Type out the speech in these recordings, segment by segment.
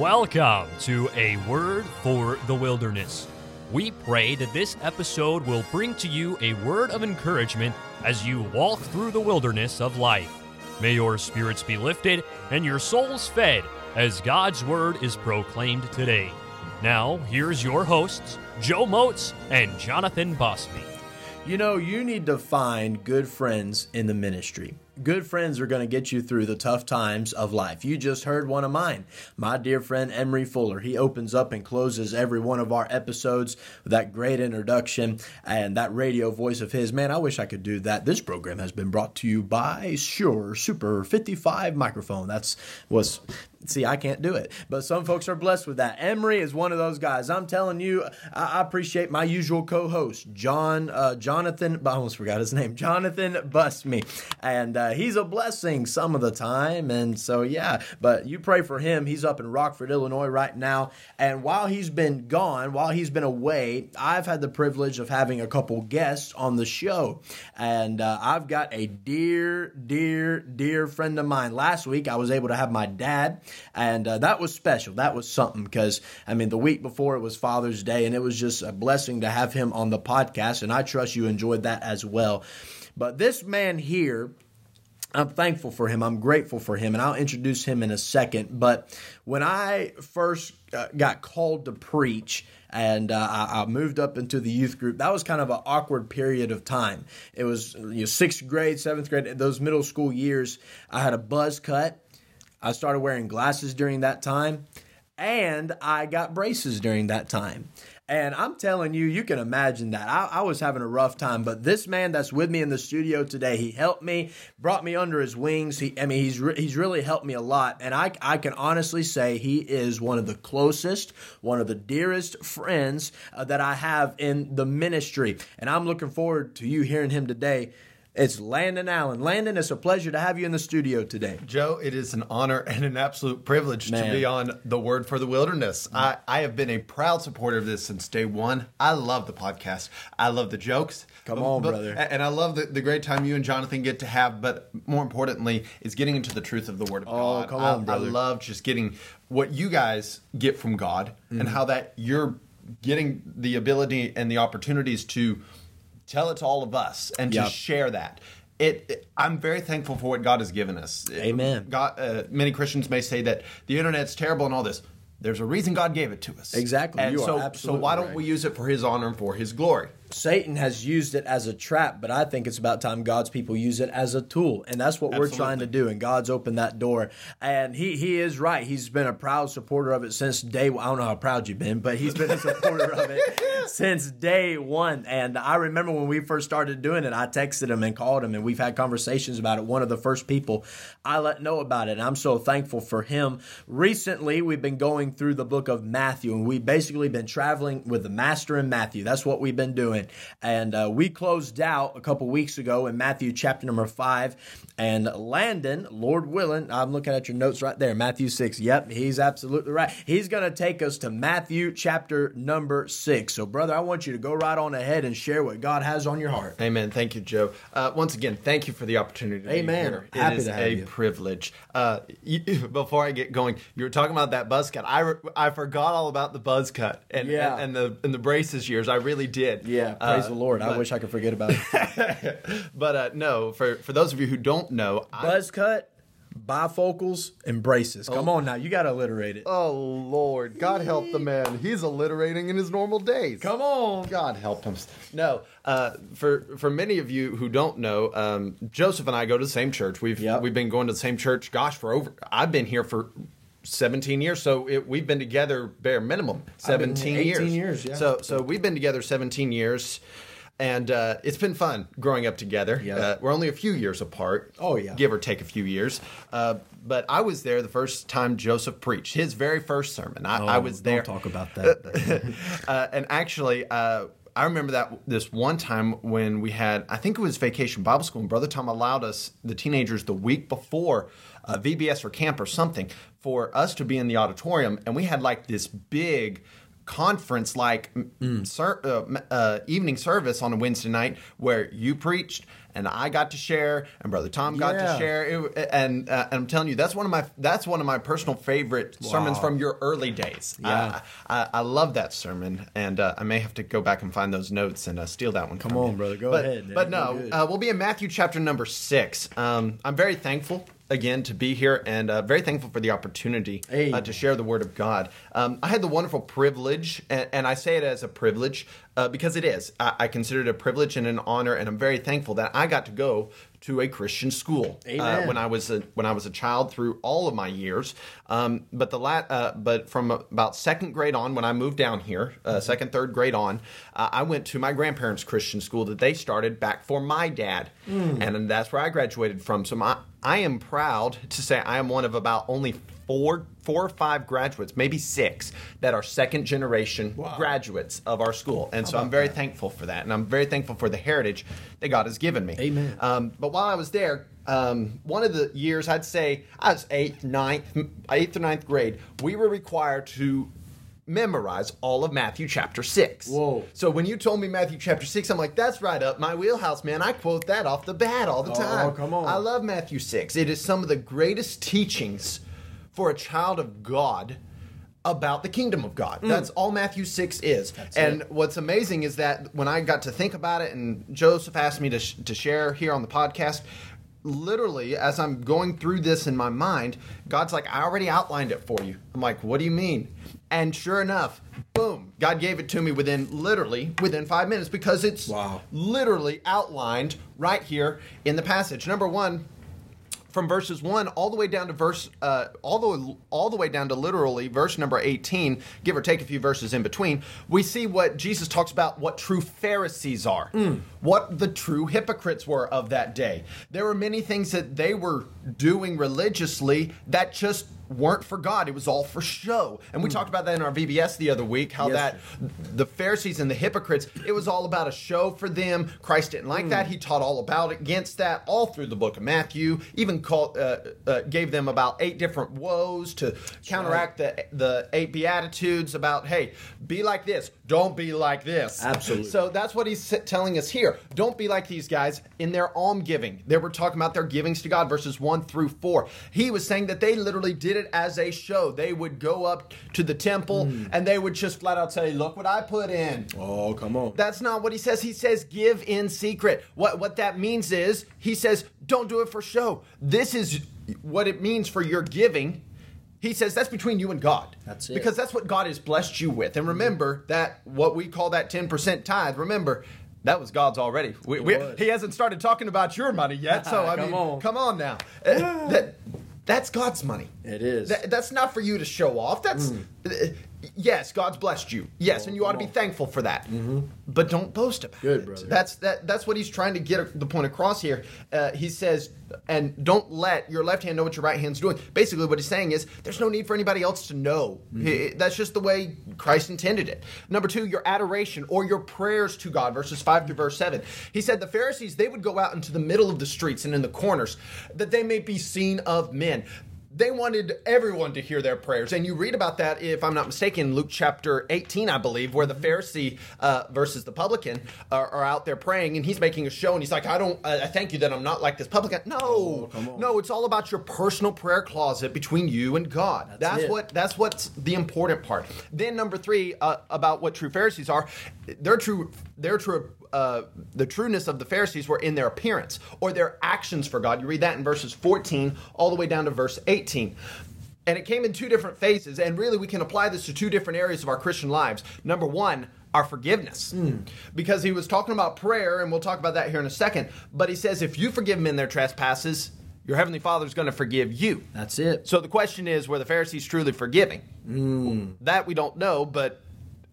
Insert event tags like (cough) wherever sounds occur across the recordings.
Welcome to A Word for the Wilderness. We pray that this episode will bring to you a word of encouragement as you walk through the wilderness of life. May your spirits be lifted and your souls fed as God's word is proclaimed today. Now, here's your hosts, Joe Moates and Jonathan Busby. You know, you need to find good friends in the ministry. Good friends are going to get you through the tough times of life. You just heard one of mine, my dear friend Emery Fuller. He opens up and closes every one of our episodes with that great introduction and that radio voice of his. Man, I wish I could do that. This program has been brought to you by Shure Super 55 microphone. That's was See, I can't do it, but some folks are blessed with that. Emery is one of those guys. I'm telling you, I, appreciate my usual co-host, John uh, Jonathan. I almost forgot his name, Jonathan Busby, and uh, he's a blessing some of the time. And so, yeah, but you pray for him. He's up in Rockford, Illinois, right now. And while he's been gone, while he's been away, I've had the privilege of having a couple guests on the show, and uh, I've got a dear, dear, dear friend of mine. Last week, I was able to have my dad and uh, that was special. That was something because, I mean, the week before it was Father's Day, and it was just a blessing to have him on the podcast. And I trust you enjoyed that as well. But this man here, I'm thankful for him. I'm grateful for him, and I'll introduce him in a second. But when I first uh, got called to preach, and uh, I, moved up into the youth group. That was kind of an awkward period of time. It was you know, sixth grade, seventh grade, those middle school years. I had a buzz cut. I started wearing glasses during that time, and I got braces during that time. And I'm telling you, you can imagine that. I, I, was having a rough time, but this man that's with me in the studio today, he helped me, brought me under his wings. He, I mean, he's re- he's really helped me a lot, and I I can honestly say he is one of the closest, one of the dearest friends uh, that I have in the ministry. And I'm looking forward to you hearing him today it's Landon Allen. Landon, it's a pleasure to have you in the studio today. Joe, it is an honor and an absolute privilege Man. to be on The Word for the Wilderness. I, I have been a proud supporter of this since day one. I love the podcast. I love the jokes. Come on, but, brother. And I love the, the great time you and Jonathan get to have, but more importantly, is getting into the truth of the Word of oh, God. come on, I, brother. I love just getting what you guys get from God mm-hmm. and how that you're getting the ability and the opportunities to – tell it to all of us and yep. to share that. It, it, I'm very thankful for what God has given us. Amen. God, uh, many Christians may say that the internet's terrible and all this. There's a reason God gave it to us. Exactly. And you so, so why don't right. we use it for His honor and for His glory? Satan has used it as a trap, but I think it's about time God's people use it as a tool. And that's what Absolutely. we're trying to do. And God's opened that door. And he he is right. He's been a proud supporter of it since day I don't know how proud you've been, but he's been a (laughs) supporter of it (laughs) since day one. And I remember when we first started doing it, I texted him and called him and we've had conversations about it. One of the first people I let know about it. And I'm so thankful for him. Recently, we've been going through the book of Matthew and we've basically been traveling with the master in Matthew. That's what we've been doing. And uh, we closed out a couple weeks ago in Matthew chapter number five. And Landon, Lord willing, I'm looking at your notes right there, Matthew six. Yep, he's absolutely right. He's going to take us to Matthew chapter number six. So, brother, I want you to go right on ahead and share what God has on your heart. Amen. Thank you, Joe. Uh, once again, thank you for the opportunity. To Amen. Be here. Happy it is to have a you. privilege. Uh, you, (laughs) before I get going, you were talking about that buzz cut. I, re- I forgot all about the buzz cut and, yeah. and, and the and the braces years. I really did. Yeah. Praise uh, the Lord. I wish I could forget about it. (laughs) but uh, no, for for those of you who don't know, buzz cut bifocals and braces. Come oh. on now, you got to alliterate it. Oh Lord, God help the man. He's alliterating in his normal days. Come on, God help him. No, uh, for for many of you who don't know, um, Joseph and I go to the same church. We've yep. we've been going to the same church. Gosh, for over I've been here for 17 years. So it, we've been together bare minimum 17 years. years. Yeah. So so we've been together 17 years and uh, it's been fun growing up together. Yeah. Uh, we're only a few years apart. Oh yeah, give or take a few years. Uh, but I was there the first time Joseph preached his very first sermon. I, oh, I was there. Don't talk about that. (laughs) Uh, and actually. Uh, I remember that this one time when we had, I think it was vacation Bible school, and Brother Tom allowed us, the teenagers, the week before uh, VBS or camp or something, for us to be in the auditorium, and we had like this big conference like mm. ser- uh, uh, evening service on a Wednesday night where you preached and I got to share, and Brother Tom got Yeah. to share, it, and, uh, and I'm telling you, that's one of my that's one of my personal favorite sermons from your early days. Yeah. I, I, I love that sermon, and uh, I may have to go back and find those notes and uh, steal that one. Come on, you. brother. Go but, ahead. But no, uh, we'll be in Matthew chapter number six. Um, I'm very thankful again to be here, and uh, very thankful for the opportunity uh, to share the Word of God. Um, I had the wonderful privilege, and, and I say it as a privilege uh, because it is. I, I consider it a privilege and an honor, and I'm very thankful that I got to go to a Christian school uh, when I was a, when I was a child through all of my years. Um, but the lat, uh, but from about second grade on, when I moved down here, uh, second third grade on, uh, I went to my grandparents' Christian school that they started back for my dad, and that's where I graduated from. So my, I am proud to say I am one of about only four four or five graduates, maybe six, that are second generation graduates of our school, and so I'm very thankful for that, and I'm very thankful for the heritage that God has given me. Amen. Um, but while I was there, um, one of the years I'd say I was eighth, ninth, eighth or ninth grade, we were required to memorize all of Matthew chapter six. Whoa. So when you told me Matthew chapter six, I'm like, that's right up my wheelhouse, man. I quote that off the bat all the Oh, time. come on. I love Matthew six. It is some of the greatest teachings for a child of God about the kingdom of God. Mm. That's all Matthew 6 is. and what's amazing is that when I got to think about it, and Joseph asked me to, sh- to share here on the podcast, literally, as I'm going through this in my mind, God's like, I already outlined it for you. I'm like, what do you mean? And sure enough, boom, God gave it to me within literally within five minutes because it's Wow. literally outlined right here in the passage. Number one, from verses 1 all the way down to verse uh, all the all the way down to literally verse number 18 give or take a few verses in between we see what Jesus talks about what true Pharisees are what the true hypocrites were of that day. There were many things that they were doing religiously that just weren't for God it was all for show and we talked about that in our VBS the other week how Yes, that the Pharisees and the hypocrites, it was all about a show for them. Christ didn't like that. He taught all about it against that all through the book of Matthew. Even called, uh, uh, gave them about eight different woes to counteract the the eight beatitudes about hey, be like this, don't be like this. Absolutely. So that's what he's telling us here. Don't be like these guys in their alm giving. They were talking about their givings to God, verses one through four. He was saying that they literally did it as a show. They would go up to the temple and they would just flat out say, "Look what I put in." Oh, come on. That's not what he says. He says give in secret. What what that means is he says don't do it for show. This is what it means for your giving. He says that's between you and God. That's it. Because that's what God has blessed you with. And remember that what we call that 10% tithe, remember that was God's already. We, we, he hasn't started talking about your money yet. So (laughs) I Come mean, on. come on now. Uh, that, that's God's money. It is. That- that's not for you to show off. That's uh, Uh, yes, God's blessed you. Yes, and you ought to be thankful for that. Mm-hmm. But don't boast about Good, it. brother. That's that. That's what he's trying to get the point across here. Uh, he says, and don't let your left hand know what your right hand's doing. Basically, what he's saying is, there's no need for anybody else to know. Mm-hmm. He- that's just the way Christ intended it. Number two, your adoration or your prayers to God, verses five through verse seven. He said the Pharisees they would go out into the middle of the streets and in the corners that they may be seen of men they wanted everyone to hear their prayers. And you read about that, if I'm not mistaken, Luke chapter 18, I believe, where the Pharisee uh, versus the publican are, are out there praying, and he's making a show, and he's like, I don't, I I thank you that I'm not like this publican. No, on. no, it's all about your personal prayer closet between you and God. That's, it. what, that's what's the important part. Then number three, uh, about what true Pharisees are, they're true, their true uh, the trueness of the Pharisees were in their appearance or their actions for God. You read that in verses 14 all the way down to verse 18. And it came in two different phases, and really we can apply this to two different areas of our Christian lives. Number one, our forgiveness. Because he was talking about prayer, and we'll talk about that here in a second. But he says, if you forgive men their trespasses, your heavenly Father is going to forgive you. That's it. So the question is, were the Pharisees truly forgiving? That we don't know, but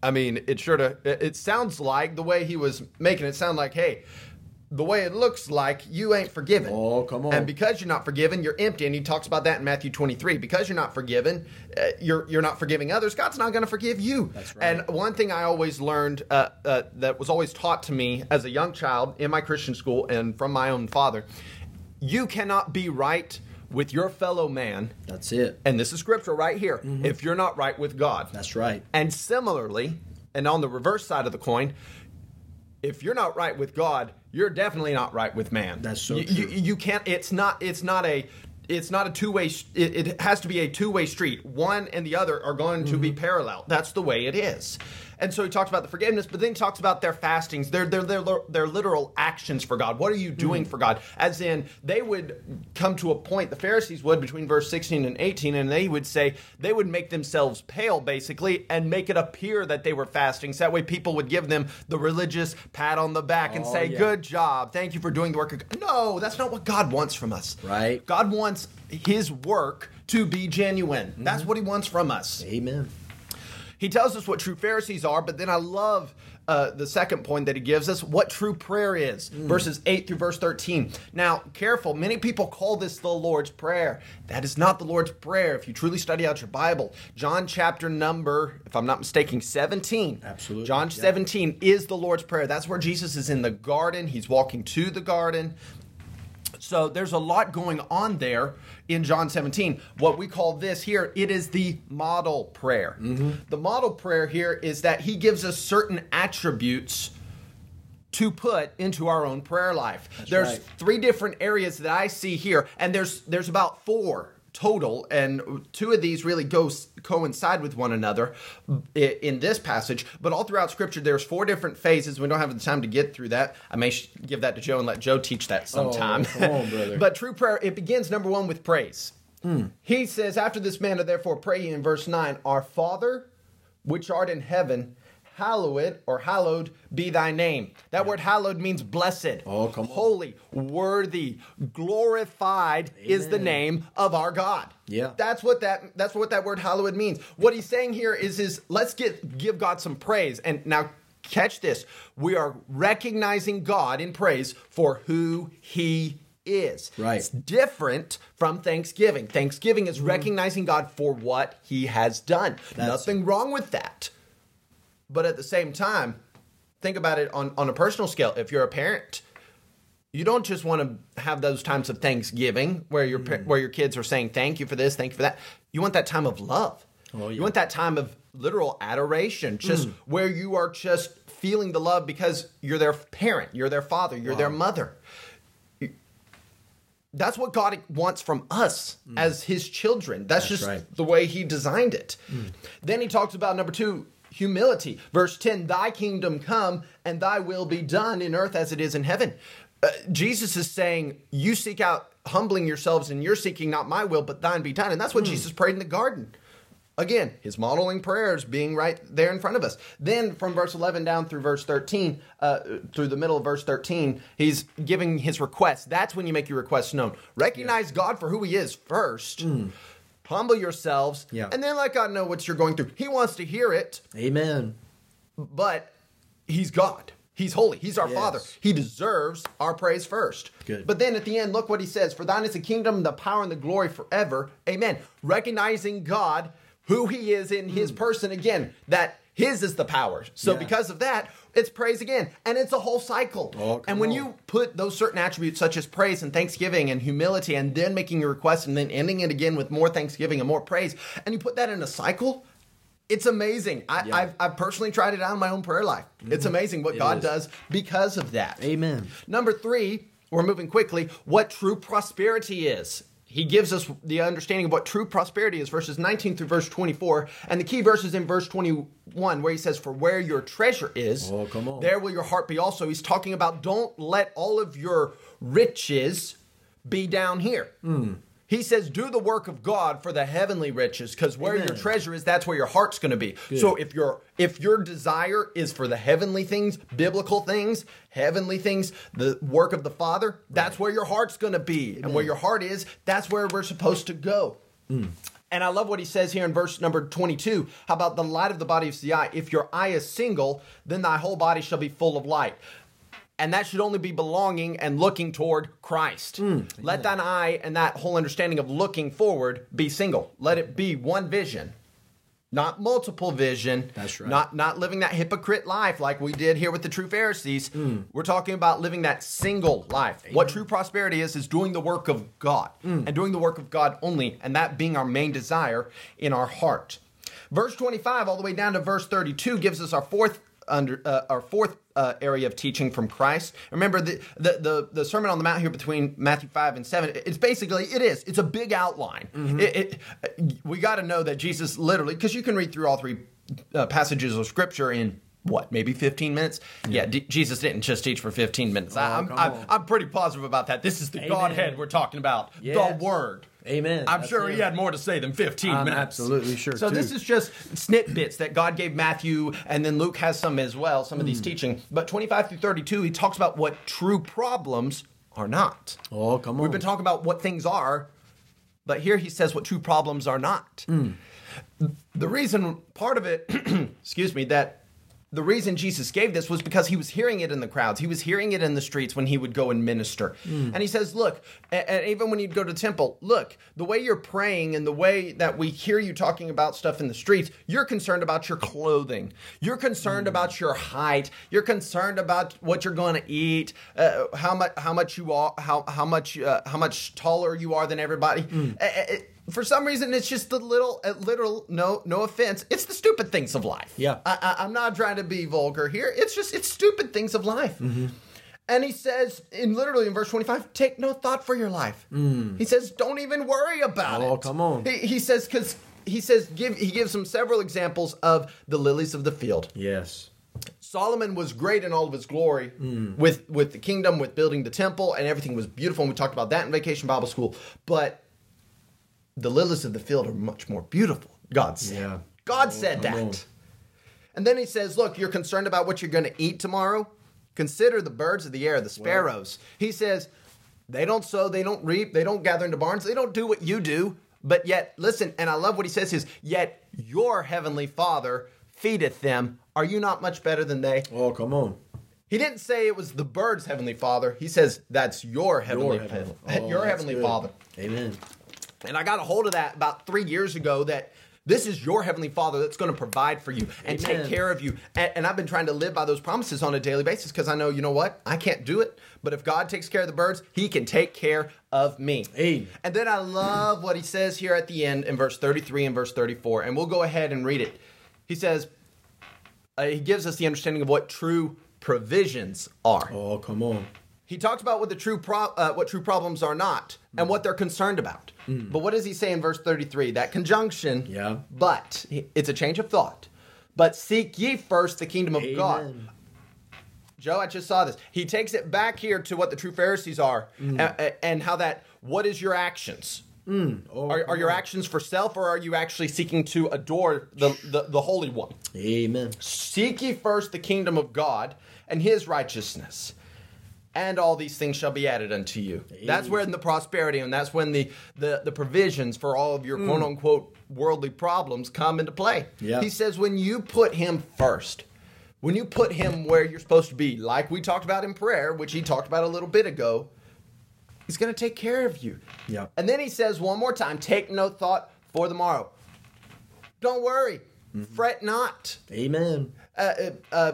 I mean, it sure to. It sounds like the way he was making it sound like, hey, the way it looks like you ain't forgiven. Oh, come on. And because you're not forgiven, you're empty. And he talks about that in Matthew 23. Because you're not forgiven, uh, you're you're not forgiving others. God's not going to forgive you. That's right. And one thing I always learned uh, uh, that was always taught to me as a young child in my Christian school and from my own father, you cannot be right with your fellow man That's it. and this is scripture right here. Mm-hmm. If you're not right with God, That's right. And similarly, and on the reverse side of the coin, if you're not right with God, you're definitely not right with man. That's so you, true. You, you can't. It's not. It's not a. It's not a two way. It, it has to be a two way street. One and the other are going to Mm-hmm. be parallel. That's the way it is. And so he talks about the forgiveness, but then he talks about their fastings, their their their, their literal actions for God. What are you doing Mm. for God? As in, they would come to a point. The Pharisees would between verse sixteen and eighteen, and they would say they would make themselves pale, basically, and make it appear that they were fasting. So that way, people would give them the religious pat on the back and Oh, say, yeah. "Good job, thank you for doing the work." of God." No, that's not what God wants from us. Right. God wants His work to be genuine. That's Mm-hmm. what He wants from us. Amen. He tells us what true Pharisees are, but then I love uh, the second point that he gives us what true prayer is, verses 8 through verse 13. Now, careful, many people call this the Lord's Prayer. That is not the Lord's Prayer. If you truly study out your Bible, John chapter number, if I'm not mistaken, 17. Absolutely, John yeah. 17 is the Lord's Prayer. That's where Jesus is in the garden. He's walking to the garden. So there's a lot going on there in John 17. What we call this here, it is the model prayer. Mm-hmm. The model prayer here is that he gives us certain attributes to put into our own prayer life. there's right. three different areas that I see here, and there's there's about four total, and two of these really go coincide with one another in this passage. But all throughout Scripture, there's four different phases. We don't have the time to get through that. I may sh- give that to Joe and let Joe teach that oh, sometime. come on, (laughs) but true prayer, it begins number one with praise. Hmm. He says, after this manner, therefore, pray ye in verse 9, Our Father, which art in heaven, hallowed or hallowed be thy name. That word hallowed means blessed. Oh. Holy, worthy, glorified is the name of our God. Yeah. That's what that that's what that word hallowed means. What he's saying here is is let's get give God some praise. And now catch this. We are recognizing God in praise for who he is. Right. It's different from Thanksgiving. Thanksgiving is recognizing God for what he has done. That's- Nothing wrong with that. But at the same time, think about it on, on a personal scale. If you're a parent, you don't just want to have those times of Thanksgiving where your Mm. where your kids are saying thank you for this, thank you for that. You want that time of love. Oh, yeah. You want that time of literal adoration, just Mm. where you are just feeling the love because you're their parent, you're their father, you're their mother. That's what God wants from us as His children. That's, Mm. That's just right. the way He designed it. Then He talks about number two, humility. Verse 10 Thy kingdom come and thy will be done in earth as it is in heaven. Uh, Jesus is saying, You seek out humbling yourselves and you're seeking not my will, but thine be done. And that's what Jesus prayed in the garden. Again, his modeling prayers being right there in front of us. Then from verse 11 down through verse 13, uh, through the middle of verse 13, he's giving his requests. That's when you make your requests known. Recognize God for who he is first. Humble yourselves, Yeah. and then let God know what you're going through. He wants to hear it, Amen. but he's God. He's holy. He's our Yes. Father. He deserves our praise first. Good. But then at the end, look what he says For thine is the kingdom, the power, and the glory forever. Amen. Recognizing God, who he is in his mm. person again, that his is the power. So. Yeah. because of that, it's praise again. And it's a whole cycle. Oh, and when on. you put those certain attributes such as praise and thanksgiving and humility and then making your request and then ending it again with more thanksgiving and more praise, and you put that in a cycle, it's amazing. I, Yeah. Mm-hmm. I've, I've personally tried it out in my own prayer life. It's amazing what It God is. does because of that. Amen. Number three, we're moving quickly, what true prosperity is. He gives us the understanding of what true prosperity is, verses 19 through verse 24. And the key verse is in verse 21, where he says, For where your treasure is, Oh, come on. there will your heart be also. He's talking about don't let all of your riches be down here. Hmm. He says, do the work of God for the heavenly riches, because where your treasure is, that's where your heart's going to be. So if your if your desire is for the heavenly things, biblical things, heavenly things, the work of the Father, that's where your heart's going to be, and where your heart is, that's where we're supposed to go. And I love what he says here in verse number 22. How about the light of the body is the eye? If your eye is single, then thy whole body shall be full of light. And that should only be belonging and looking toward Christ. Hmm. Let thine eye and that whole understanding of looking forward be single. Let it be one vision, not multiple vision. That's right. Not not living that hypocrite life like we did here with the true Pharisees. Hmm. We're talking about living that single life. What true prosperity is is doing the work of God hmm. and doing the work of God only, and that being our main desire in our heart. Verse 25 all the way down to verse 32 gives us our fourth under uh, our fourth uh, area of teaching from Christ. Remember the, the the the Sermon on the Mount here between Matthew five and seven. It's basically it is it's a big outline. It, it, we got to know that Jesus literally because you can read through all three uh, passages of Scripture in. What, maybe 15 minutes? Yeah, D- Jesus didn't just teach for 15 minutes. I, I'm, I'm. I'm pretty positive about that. This is the Amen. Godhead we're talking about, Yes. the Word. Amen. I'm That's sure it. he had more to say than 15 I'm minutes. absolutely sure, So too. this is just snippets that God gave Matthew, and then Luke has some as well, some of Hmm. these teaching. But 25 through 32, he talks about what true problems are not. Oh, come on. We've been talking about what things are, but here he says what true problems are not. Hmm. The reason, part of it, (clears throat) excuse me, that the reason Jesus gave this was because he was hearing it in the crowds. He was hearing it in the streets when he would go and minister. Hmm. And he says, Look, and even when you'd go to temple, look, the way you're praying and the way that we hear you talking about stuff in the streets, you're concerned about your clothing. You're concerned Hmm. about your height. You're concerned about what you're going to eat, uh, how much how much you are, how how much uh, how much taller you are than everybody. Uh, uh, for some reason, it's just the little, uh, literal. No, no offense. It's the stupid things of life. Yeah. I, I, I'm not trying to be vulgar here. It's just it's stupid things of life. Mm-hmm. And he says, in literally in verse 25, take no thought for your life. He says, don't even worry about it. Mm. Oh, come on. He, he says, because he says, give he gives them several examples of the lilies of the field. Yes. Solomon was great in all of his glory Mm. with with the kingdom, with building the temple, and everything was beautiful. And we talked about that in Vacation Bible School. But the lilies of the field are much more beautiful. God said. Yeah. God said that. And then he says, Look, you're concerned about what you're going to eat tomorrow? Consider the birds of the air, the sparrows. he says, They don't sow, they don't reap, they don't gather into barns, they don't do what you do. But yet, listen, and I love what he says is, Yet your heavenly Father feedeth them. Are you not much better than they? Oh, come on. He didn't say it was the bird's heavenly Father. He says, That's your heavenly, Your heavenly- (laughs) oh, your heavenly. Father. Amen. And I got a hold of that about three years ago that this is your heavenly father that's going to provide for you and Amen. take care of you. And, and I've been trying to live by those promises on a daily basis because I know, you know what? I can't do it. But if God takes care of the birds, he can take care of me. Amen. And then I love what he says here at the end in verse 33 and verse 34. And we'll go ahead and read it. He says, uh, he gives us the understanding of what true provisions are. Oh, come on. He talks about what the true pro- uh, what true problems are not and what they're concerned about. Hmm. But what does he say in verse 33? That conjunction, Yeah. but it's a change of thought. But seek ye first the kingdom of God. Joe, I just saw this. He takes it back here to what the true Pharisees are hmm. and, and how that what is your actions? Oh, Are, are oh, your oh. actions for self or are you actually seeking to adore the, the, the Holy One? Amen. Seek ye first the kingdom of God and his righteousness, and all these things shall be added unto you. That's when the prosperity and that's when the, the, the provisions for all of your quote unquote worldly problems come into play. Yeah. He says, when you put him first, when you put him where you're supposed to be, like we talked about in prayer, which he talked about a little bit ago, he's going to take care of you. Yeah. And then he says one more time, take no thought for the morrow. Don't worry, fret not Amen. uh, uh, uh,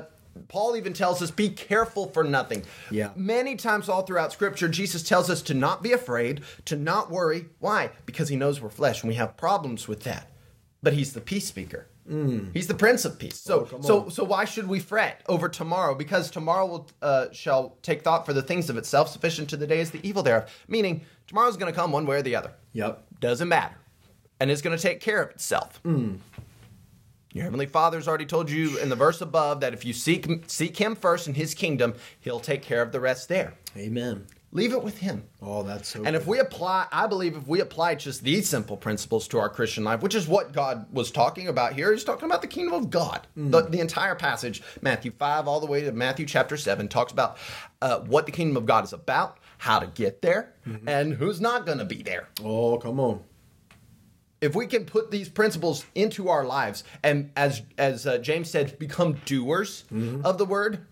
Paul even tells us, be careful for nothing. Yeah. Many times all throughout Scripture, Jesus tells us to not be afraid, to not worry. Why? Because he knows we're flesh and we have problems with that. But he's the peace speaker. He's the Prince of Peace. So, Mm. Oh, so, so why should we fret over tomorrow? Because tomorrow will uh, shall take thought for the things of itself. Sufficient to the day is the evil thereof. Meaning, tomorrow's going to come one way or the other. Yep. Doesn't matter. And it's going to take care of itself. Your heavenly Father's already told you in the verse above that if you seek seek him first in his kingdom, he'll take care of the rest there. Amen. Leave it with him. Oh, that's so. And if we apply, I believe if we apply just these simple principles to our Christian life, which is what God was talking about here, he's talking about the kingdom of God. The, the entire passage, Matthew 5 all the way to Matthew chapter 7, talks about uh, what the kingdom of God is about, how to get there, and who's not going to be there. oh, come on. If we can put these principles into our lives and as as uh, james said become doers of the word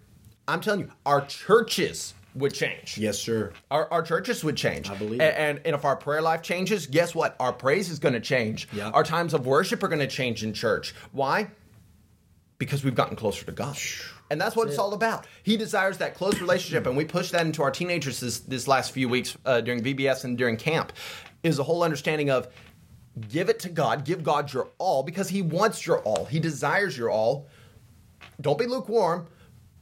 i'm telling you our churches would change Yes, sir. our, our churches would change I believe A- it. and, and if our prayer life changes guess what our praise is going to change Yeah. our times of worship are going to change in church why because we've gotten closer to god and that's what it's all about. He desires that close relationship, and we push that into our teenagers this, this last few weeks uh, during VBS and during camp. Is a whole understanding of give it to God, give God your all because He wants your all, He desires your all. don't be lukewarm,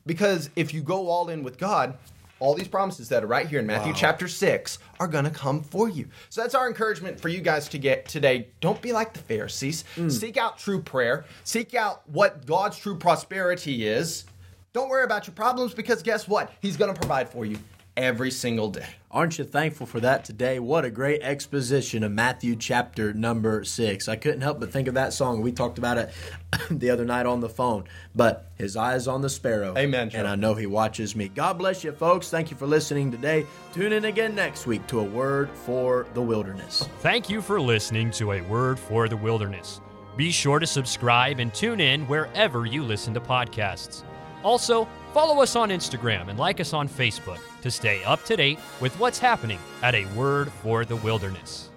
because if you go all in with God, all these promises that are right here in Matthew Wow. chapter 6 are going to come for you. So that's our encouragement for you guys to get today. Don't be like the Pharisees. Hmm. Seek out true prayer, seek out what God's true prosperity is. Don't worry about your problems because guess what? He's going to provide for you every single day. Aren't you thankful for that today? What a great exposition of Matthew chapter number six. I couldn't help but think of that song. We talked about it (clears throat) the other night on the phone. But his eyes on the sparrow. Amen, Joe. And I know he watches me. God bless you, folks. Thank you for listening today. Tune in again next week to A Word for the Wilderness. Thank you for listening to A Word for the Wilderness. Be sure to subscribe and tune in wherever you listen to podcasts. Also, follow us on Instagram and like us on Facebook to stay up to date with what's happening at A Word for the Wilderness.